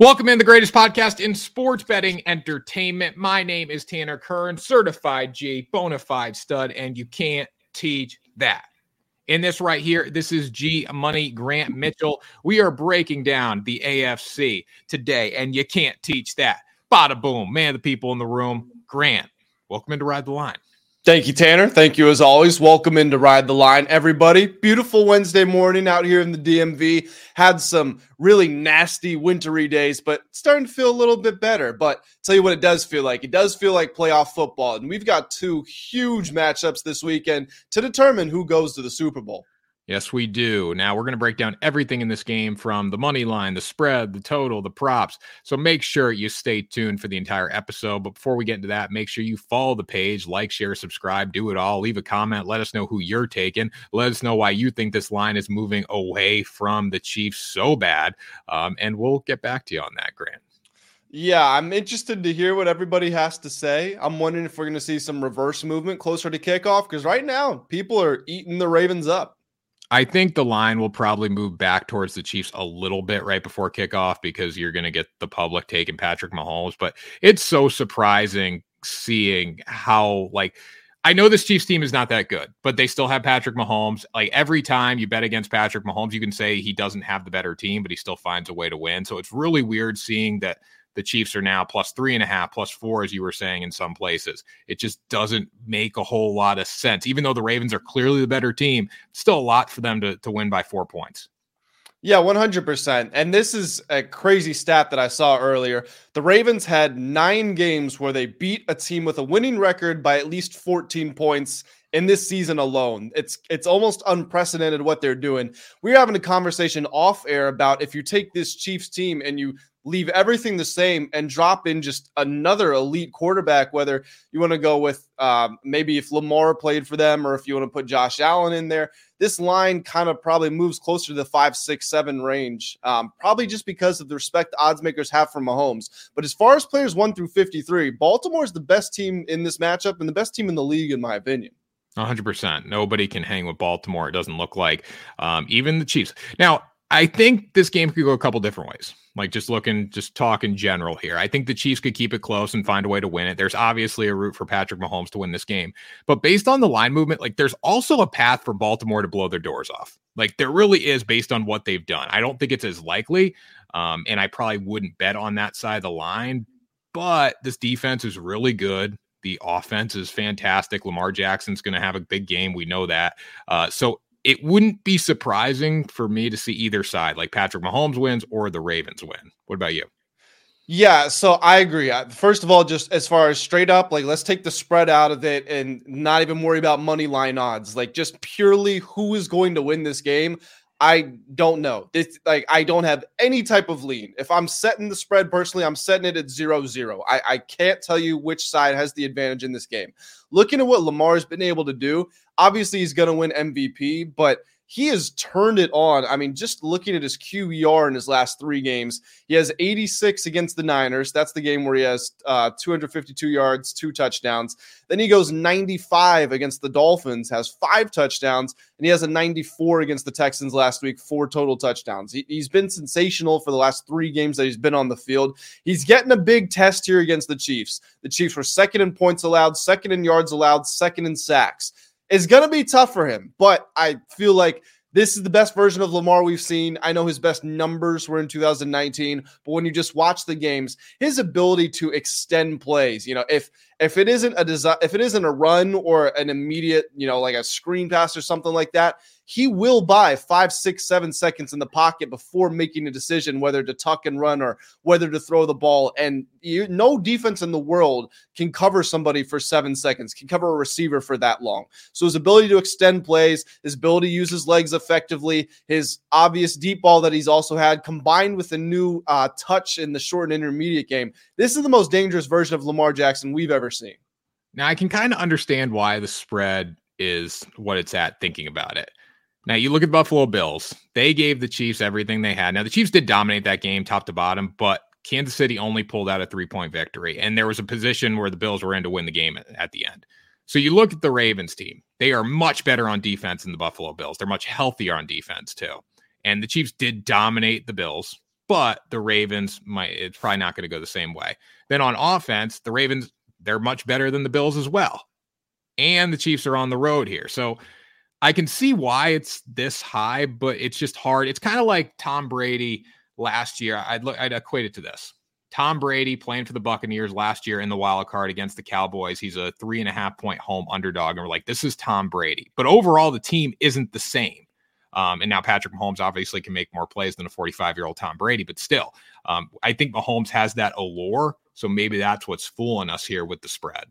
Welcome in the greatest podcast in sports betting entertainment. My name is Tanner Kern, certified G, bona fide stud, and you can't teach that. In this right here, this is G Money Grant Mitchell. We are breaking down the AFC today, and you can't teach that. Bada boom, man, the people in the room. Grant, welcome into Ride the Line. Thank you, Tanner. Thank you as always. Welcome in to Ride the Line, everybody. Beautiful Wednesday morning out here in the DMV. Had some really nasty wintry days, but starting to feel a little bit better. But tell you what, it does feel like. It does feel like playoff football. And we've got two huge matchups this weekend to determine who goes to the Super Bowl. Yes, we do. Now we're going to break down everything in this game from the money line, the spread, the total, the props. So make sure you stay tuned for the entire episode. But before we get into that, make sure you follow the page, like, share, subscribe, do it all. Leave a comment. Let us know who you're taking. Let us know why you think this line is moving away from the Chiefs so bad. Um, and we'll get back to you on that, Grant. Yeah, I'm interested to hear what everybody has to say. I'm wondering if we're going to see some reverse movement closer to kickoff because right now people are eating the Ravens up. I think the line will probably move back towards the Chiefs a little bit right before kickoff because you're going to get the public taking Patrick Mahomes. But it's so surprising seeing how, like, I know this Chiefs team is not that good, but they still have Patrick Mahomes. Like every time you bet against Patrick Mahomes, you can say he doesn't have the better team, but he still finds a way to win. So it's really weird seeing that the Chiefs are now plus three and a half, plus four, as you were saying in some places. It just doesn't make a whole lot of sense. Even though the Ravens are clearly the better team, still a lot for them to, to win by four points. Yeah, 100%. And this is a crazy stat that I saw earlier. The Ravens had nine games where they beat a team with a winning record by at least 14 points in this season alone. It's it's almost unprecedented what they're doing. We are having a conversation off air about if you take this Chiefs team and you leave everything the same and drop in just another elite quarterback, whether you want to go with um, maybe if Lamar played for them or if you want to put Josh Allen in there, this line kind of probably moves closer to the five, six, seven range, um, probably just because of the respect odds makers have for Mahomes. But as far as players one through 53, Baltimore is the best team in this matchup and the best team in the league, in my opinion. 100%. Nobody can hang with Baltimore, it doesn't look like. Um, even the Chiefs. Now, I think this game could go a couple different ways. Like just looking, just talking general here. I think the Chiefs could keep it close and find a way to win it. There's obviously a route for Patrick Mahomes to win this game. But based on the line movement, like there's also a path for Baltimore to blow their doors off. Like there really is based on what they've done. I don't think it's as likely. Um, and I probably wouldn't bet on that side of the line. But this defense is really good. The offense is fantastic. Lamar Jackson's going to have a big game. We know that. Uh, so it wouldn't be surprising for me to see either side, like Patrick Mahomes wins or the Ravens win. What about you? Yeah, so I agree. Uh, first of all, just as far as straight up, like let's take the spread out of it and not even worry about money line odds. Like just purely who is going to win this game. I don't know. It's like I don't have any type of lean. If I'm setting the spread personally, I'm setting it at zero zero. I, I can't tell you which side has the advantage in this game. Looking at what Lamar's been able to do, obviously he's going to win MVP, but he has turned it on. I mean, just looking at his QBR in his last three games, he has 86 against the Niners. That's the game where he has uh, 252 yards, two touchdowns. Then he goes 95 against the Dolphins, has five touchdowns, and he has a 94 against the Texans last week, four total touchdowns. He, he's been sensational for the last three games that he's been on the field. He's getting a big test here against the Chiefs. The Chiefs were second in points allowed, second in yards allowed, second in sacks is going to be tough for him. But I feel like this is the best version of Lamar we've seen. I know his best numbers were in 2019, but when you just watch the games, his ability to extend plays, you know, if if it isn't a design, if it isn't a run or an immediate, you know, like a screen pass or something like that, he will buy five, six, seven seconds in the pocket before making a decision whether to tuck and run or whether to throw the ball. And you, no defense in the world can cover somebody for seven seconds, can cover a receiver for that long. So his ability to extend plays, his ability to use his legs effectively, his obvious deep ball that he's also had, combined with the new uh, touch in the short and intermediate game, this is the most dangerous version of Lamar Jackson we've ever seen. Now I can kind of understand why the spread is what it's at thinking about it. Now you look at Buffalo Bills. They gave the Chiefs everything they had. Now the Chiefs did dominate that game top to bottom, but Kansas City only pulled out a three-point victory. And there was a position where the Bills were in to win the game at, the end. So you look at the Ravens team. They are much better on defense than the Buffalo Bills. They're much healthier on defense too. And the Chiefs did dominate the Bills. but the Ravens might, it's probably not going to go the same way. Then on offense, the Ravens, they're much better than the Bills as well. And the Chiefs are on the road here. So I can see why it's this high, but it's just hard. It's kind of like Tom Brady last year. I'd look, I'd equate it to this. Tom Brady playing for the Buccaneers last year in the wild card against the Cowboys. He's a three and a half point home underdog. And we're like, this is Tom Brady. But overall, the team isn't the same. Um, and now Patrick Mahomes obviously can make more plays than a 45 year old Tom Brady, but still, um, I think Mahomes has that allure. So maybe that's what's fooling us here with the spread.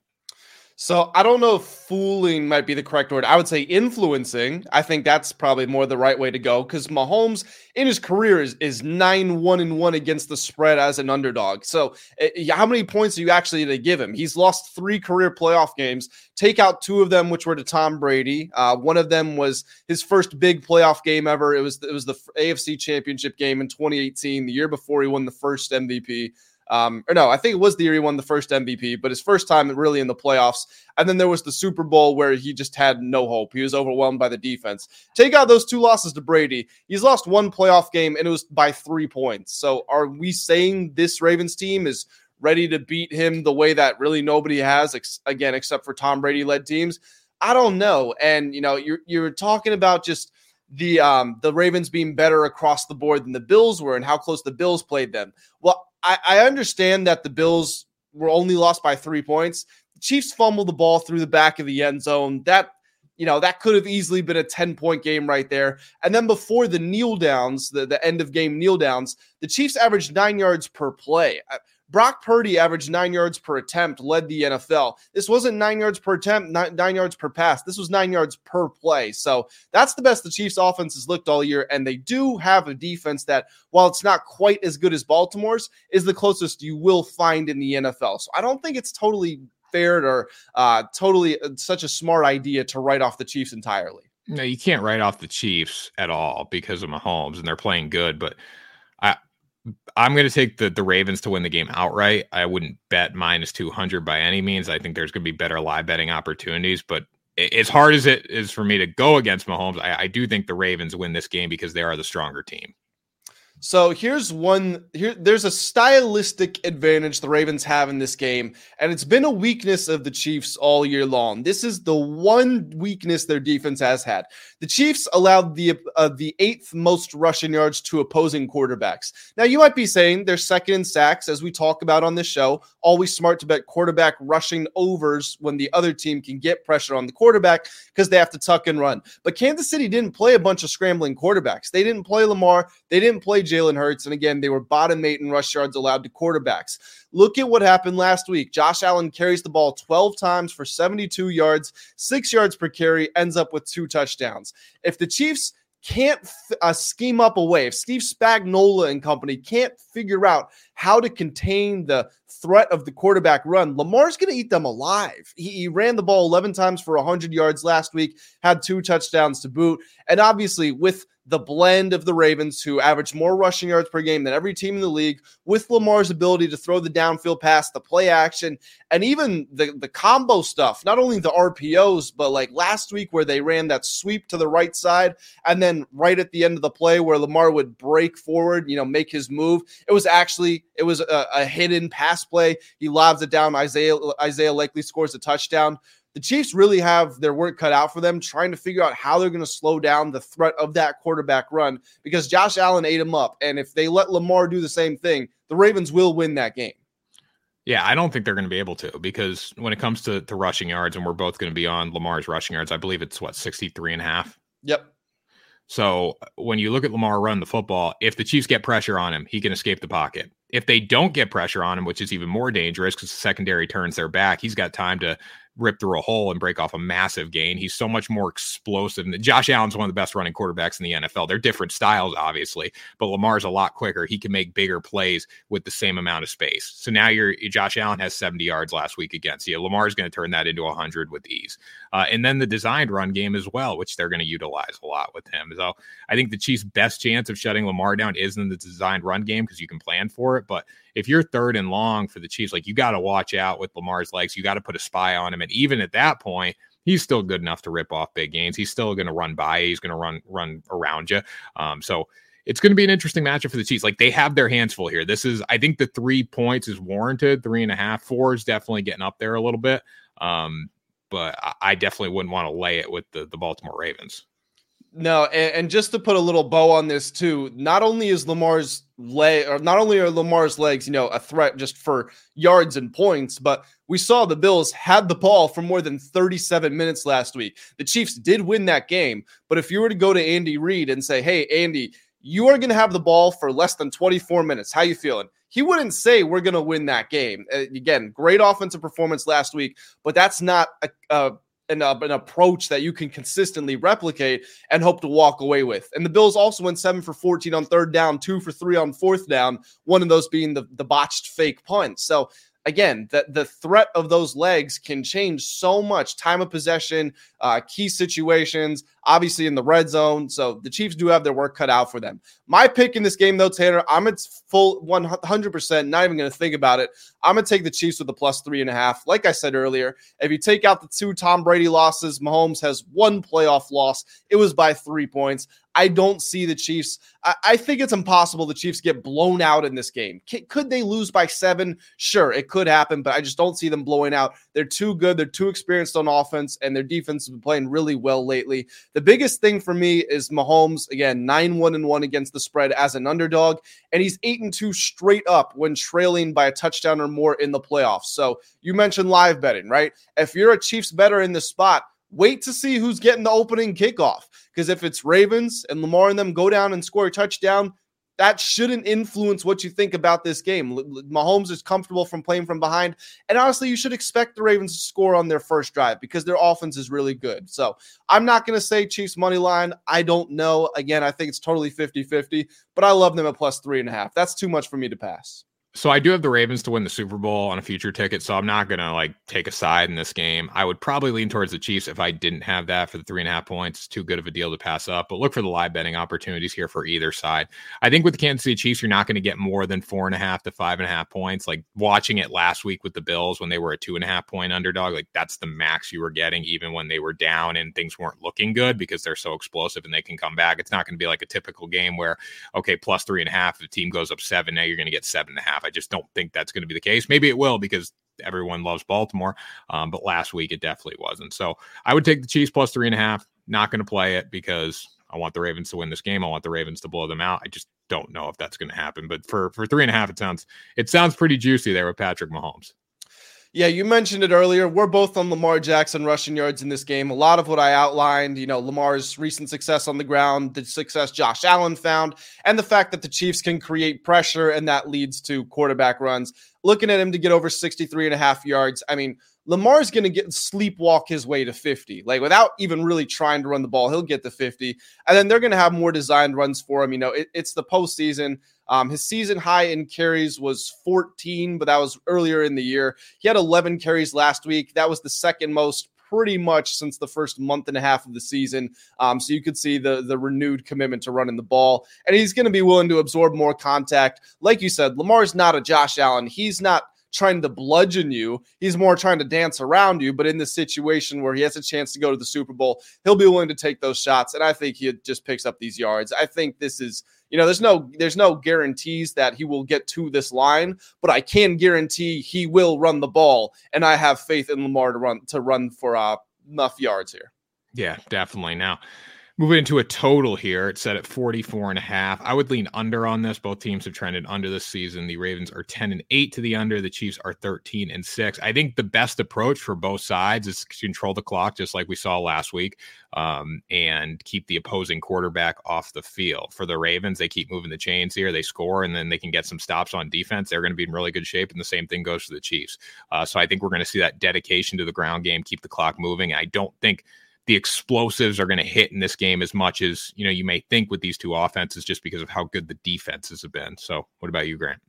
So I don't know if fooling might be the correct word. I would say influencing. I think that's probably more the right way to go because Mahomes in his career is, is nine one and one against the spread as an underdog. So uh, how many points are you actually to give him? He's lost three career playoff games. Take out two of them, which were to Tom Brady. Uh, one of them was his first big playoff game ever. It was it was the AFC Championship game in 2018, the year before he won the first MVP. Um, or no, I think it was the year he won the first MVP, but his first time really in the playoffs. And then there was the Super Bowl where he just had no hope. He was overwhelmed by the defense. Take out those two losses to Brady. He's lost one playoff game and it was by three points. So are we saying this Ravens team is ready to beat him the way that really nobody has, ex- again, except for Tom Brady led teams? I don't know. And you know, you're you're talking about just the um the Ravens being better across the board than the Bills were and how close the Bills played them. Well, I, I understand that the Bills were only lost by three points. The Chiefs fumbled the ball through the back of the end zone. That you know that could have easily been a 10 point game right there and then before the kneel downs the, the end of game kneel downs the chiefs averaged nine yards per play Brock Purdy averaged nine yards per attempt, led the NFL. This wasn't nine yards per attempt, nine, nine, yards per pass. This was nine yards per play. So that's the best the Chiefs' offense has looked all year. And they do have a defense that, while it's not quite as good as Baltimore's, is the closest you will find in the NFL. So I don't think it's totally fair or uh, totally uh, such a smart idea to write off the Chiefs entirely. No, you can't write off the Chiefs at all because of Mahomes and they're playing good. But I'm going to take the the Ravens to win the game outright. I wouldn't bet minus 200 by any means. I think there's going to be better live betting opportunities, but as hard as it is for me to go against Mahomes, I, I do think the Ravens win this game because they are the stronger team. So here's one here there's a stylistic advantage the Ravens have in this game and it's been a weakness of the Chiefs all year long. This is the one weakness their defense has had. The Chiefs allowed the uh, the eighth most rushing yards to opposing quarterbacks. Now you might be saying they're second in sacks as we talk about on this show. Always smart to bet quarterback rushing overs when the other team can get pressure on the quarterback because they have to tuck and run. But Kansas City didn't play a bunch of scrambling quarterbacks. They didn't play Lamar, they didn't play Jalen Hurts. And again, they were bottom eight in rush yards allowed to quarterbacks. Look at what happened last week. Josh Allen carries the ball 12 times for 72 yards, six yards per carry, ends up with two touchdowns. If the Chiefs can't uh, scheme up a way, if Steve Spagnuolo and company can't figure out how to contain the threat of the quarterback run, Lamar's going to eat them alive. He, he, ran the ball 11 times for 100 yards last week, had two touchdowns to boot. And obviously, with the blend of the Ravens, who average more rushing yards per game than every team in the league, with Lamar's ability to throw the downfield pass, the play action, and even the, the combo stuff, not only the RPOs, but like last week where they ran that sweep to the right side, and then right at the end of the play where Lamar would break forward, you know, make his move. It was actually it was a, a hidden pass play. He lobs it down. Isaiah Isaiah Likely scores a touchdown the Chiefs really have their work cut out for them trying to figure out how they're going to slow down the threat of that quarterback run because Josh Allen ate him up. And if they let Lamar do the same thing, the Ravens will win that game. Yeah, I don't think they're going to be able to because when it comes to, to rushing yards, and we're both going to be on Lamar's rushing yards, I believe it's what, 63 and a half? Yep. So uh, when you look at Lamar run the football, if the Chiefs get pressure on him, he can escape the pocket. If they don't get pressure on him, which is even more dangerous because the secondary turns their back, he's got time to rip through a hole and break off a massive gain. He's so much more explosive. Josh Allen's one of the best running quarterbacks in the NFL. They're different styles, obviously, but Lamar's a lot quicker. He can make bigger plays with the same amount of space. So now you're Josh Allen has 70 yards last week against you. Lamar's going to turn that into 100 with ease. Uh, and then the designed run game as well, which they're going to utilize a lot with him. So I think the Chiefs' best chance of shutting Lamar down is in the designed run game because you can plan for it. But if you're third and long for the Chiefs, like you got to watch out with Lamar's legs. You got to put a spy on him. And even at that point, he's still good enough to rip off big gains. He's still going to run by. He's going to run run around you. Um, so it's going to be an interesting matchup for the Chiefs. Like they have their hands full here. This is, I think, the three points is warranted. Three and a half, four is definitely getting up there a little bit. Um, but I definitely wouldn't want to lay it with the the Baltimore Ravens. No, and, and, just to put a little bow on this too, not only is Lamar's leg, or not only are Lamar's legs, you know, a threat just for yards and points, but we saw the Bills had the ball for more than 37 minutes last week. The Chiefs did win that game, but if you were to go to Andy Reid and say, "Hey, Andy, you are going to have the ball for less than 24 minutes. How you feeling?" He wouldn't say we're going to win that game. Uh, again, great offensive performance last week, but that's not a, a an, uh, an approach that you can consistently replicate and hope to walk away with. And the Bills also went seven for 14 on third down, two for three on fourth down, one of those being the, the botched fake punt. So again, the, the threat of those legs can change so much time of possession, uh, key situations, obviously in the red zone. So the Chiefs do have their work cut out for them. My pick in this game, though, Tanner, I'm at full 100%, not even going to think about it. I'm going to take the Chiefs with the plus three and a half. Like I said earlier, if you take out the two Tom Brady losses, Mahomes has one playoff loss. It was by three points. I don't see the Chiefs. I, I, think it's impossible the Chiefs get blown out in this game. C- could they lose by seven? Sure, it could happen, but I just don't see them blowing out. They're too good. They're too experienced on offense, and their defense has been playing really well lately. The biggest thing for me is Mahomes, again, 9 1 and 1 against the spread as an underdog, and he's 8 and 2 straight up when trailing by a touchdown or more in the playoffs. So you mentioned live betting, right? If you're a Chiefs bettor in the spot, wait to see who's getting the opening kickoff. Because if it's Ravens and Lamar and them go down and score a touchdown, that shouldn't influence what you think about this game. Mahomes is comfortable from playing from behind. And honestly, you should expect the Ravens to score on their first drive because their offense is really good. So I'm not going to say Chiefs money line. I don't know. Again, I think it's totally 50 50, but I love them at plus three and a half. That's too much for me to pass. So I do have the Ravens to win the Super Bowl on a future ticket, so I'm not gonna like take a side in this game. I would probably lean towards the Chiefs if I didn't have that for the three and a half points. It's too good of a deal to pass up. But look for the live betting opportunities here for either side. I think with the Kansas City Chiefs, you're not going to get more than four and a half to five and a half points. Like watching it last week with the Bills when they were a two and a half point underdog, like that's the max you were getting, even when they were down and things weren't looking good because they're so explosive and they can come back. It's not going to be like a typical game where okay, plus three and a half, the team goes up seven, now you're going to get seven and a half. I just don't think that's going to be the case. Maybe it will because everyone loves Baltimore. Um, but last week it definitely wasn't. So I would take the Chiefs plus three and a half. Not going to play it because I want the Ravens to win this game. I want the Ravens to blow them out. I just don't know if that's going to happen. But for for three and a half, it sounds it sounds pretty juicy there with Patrick Mahomes. Yeah, you mentioned it earlier. We're both on Lamar Jackson rushing yards in this game. A lot of what I outlined, you know, Lamar's recent success on the ground, the success Josh Allen found, and the fact that the Chiefs can create pressure and that leads to quarterback runs. Looking at him to get over 63 and a half yards. I mean, Lamar's going to get sleepwalk his way to 50, like without even really trying to run the ball. He'll get to 50, and then they're going to have more designed runs for him. You know, it, it's the postseason. Um, his season high in carries was 14, but that was earlier in the year. He had 11 carries last week. That was the second most pretty much since the first month and a half of the season. Um, so you could see the the renewed commitment to running the ball, and he's going to be willing to absorb more contact. Like you said, Lamar's not a Josh Allen. He's not trying to bludgeon you. He's more trying to dance around you. But in this situation where he has a chance to go to the Super Bowl, he'll be willing to take those shots. And I think he just picks up these yards. I think this is, you know, there's no there's no guarantees that he will get to this line, but I can guarantee he will run the ball. And I have faith in Lamar to run to run for uh, enough yards here. Yeah, definitely. Now Moving into a total here, it's set at 44 and a half. I would lean under on this. Both teams have trended under this season. The Ravens are 10 and 8 to the under. The Chiefs are 13 and 6. I think the best approach for both sides is to control the clock, just like we saw last week, um, and keep the opposing quarterback off the field. For the Ravens, they keep moving the chains here. They score, and then they can get some stops on defense. They're going to be in really good shape. And the same thing goes for the Chiefs. Uh, so I think we're going to see that dedication to the ground game, keep the clock moving. I don't think the explosives are going to hit in this game as much as you know you may think with these two offenses just because of how good the defenses have been. So, what about you, Grant?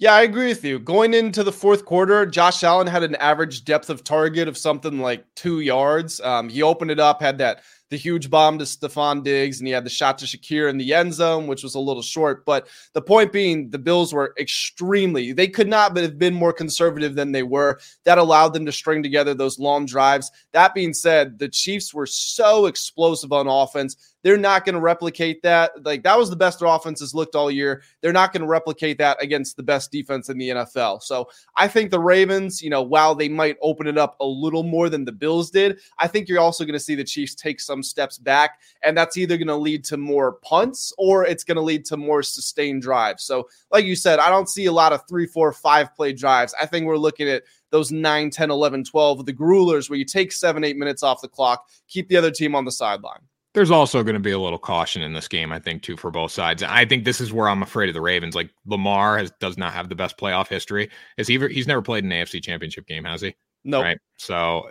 Yeah, I agree with you. Going into the fourth quarter, Josh Allen had an average depth of target of something like two yards. Um, he opened it up, had that the huge bomb to Stefon Diggs and he had the shot to Shakir in the end zone, which was a little short. But the point being, the Bills were extremely, they could not but have been more conservative than they were. That allowed them to string together those long drives. That being said, the Chiefs were so explosive on offense. They're not going to replicate that. Like that was the best their offense has looked all year. They're not going to replicate that against the best defense in the NFL. So I think the Ravens, you know, while they might open it up a little more than the Bills did, I think you're also going to see the Chiefs take some steps back. And that's either going to lead to more punts or it's going to lead to more sustained drives. So, like you said, I don't see a lot of three, four, five play drives. I think we're looking at those 9, 10, 11, 12, the gruelers where you take seven, eight minutes off the clock, keep the other team on the sideline. There's also going to be a little caution in this game, I think, too, for both sides. I think this is where I'm afraid of the Ravens. Like Lamar has does not have the best playoff history. Is he? He's never played an AFC Championship game, has he? No. Nope. Right. So,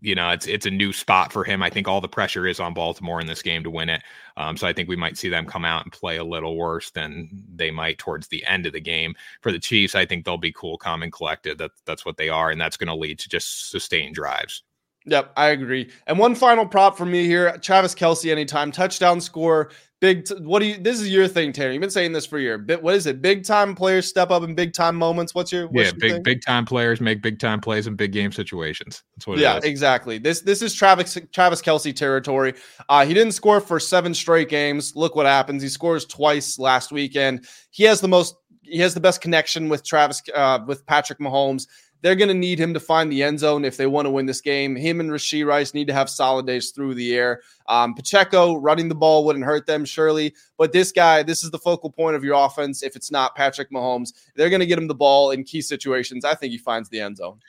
you know, it's it's a new spot for him. I think all the pressure is on Baltimore in this game to win it. Um, so I think we might see them come out and play a little worse than they might towards the end of the game. For the Chiefs, I think they'll be cool, calm, and collected. That that's what they are, and that's going to lead to just sustained drives. Yep, I agree. And one final prop for me here: Travis Kelce, anytime touchdown score. Big. T- what do you? This is your thing, Tanner. You've been saying this for a year. Bit. What is it? Big time players step up in big time moments. What's your? What's yeah, your big thing? big time players make big time plays in big game situations. That's what. Yeah, exactly. This this is Travis Travis Kelce territory. Uh, he didn't score for seven straight games. Look what happens. He scores twice last weekend. He has the most. He has the best connection with Travis uh, with Patrick Mahomes. They're going to need him to find the end zone if they want to win this game. Him and Rashee Rice need to have solid days through the air. Um, Pacheco running the ball wouldn't hurt them, surely. But this guy, this is the focal point of your offense. If it's not Patrick Mahomes, they're going to get him the ball in key situations. I think he finds the end zone.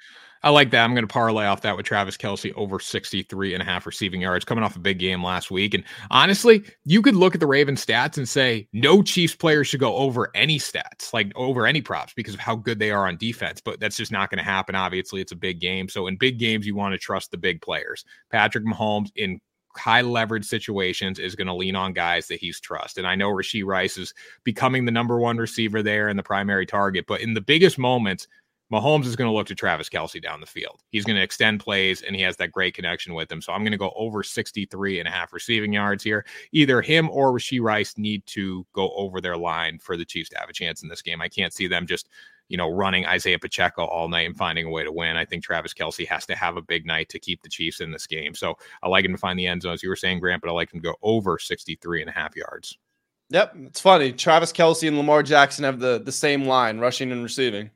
I like that. I'm going to parlay off that with Travis Kelce over 63 and a half receiving yards coming off a big game last week. And honestly, you could look at the Ravens stats and say no Chiefs player should go over any stats, like over any props because of how good they are on defense. But that's just not going to happen. Obviously, it's a big game. So in big games, you want to trust the big players. Patrick Mahomes in high leverage situations is going to lean on guys that he's trust. And I know Rashee Rice is becoming the number one receiver there and the primary target, but in the biggest moments, Mahomes is going to look to Travis Kelce down the field. He's going to extend plays and he has that great connection with him. So I'm going to go over 63 and a half receiving yards here. Either him or Rashee Rice need to go over their line for the Chiefs to have a chance in this game. I can't see them just, you know, running Isaiah Pacheco all night and finding a way to win. I think Travis Kelce has to have a big night to keep the Chiefs in this game. So I like him to find the end zone, as you were saying, Grant, but I like him to go over 63 and a half yards. Yep. It's funny. Travis Kelce and Lamar Jackson have the, the same line, rushing and receiving.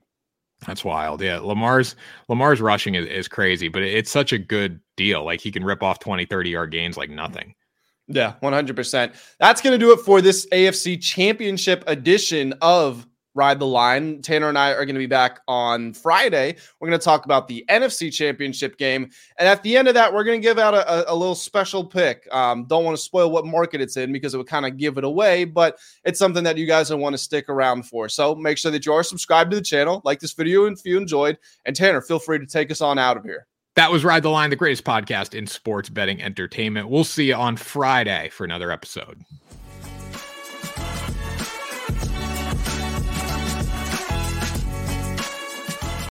That's wild. Yeah. Lamar's Lamar's rushing is, is crazy, but it's such a good deal. Like he can rip off 20, 30 yard gains like nothing. Yeah, 100%. That's going to do it for this AFC Championship edition of Ride the Line. Tanner and I are going to be back on Friday. We're going to talk about the NFC Championship game. And at the end of that, we're going to give out a, a, little special pick. Um, don't want to spoil what market it's in because it would kind of give it away, but it's something that you guys will want to stick around for. So make sure that you are subscribed to the channel, like this video if you enjoyed. And Tanner, feel free to take us on out of here. That was Ride the Line, the greatest podcast in sports betting entertainment. We'll see you on Friday for another episode.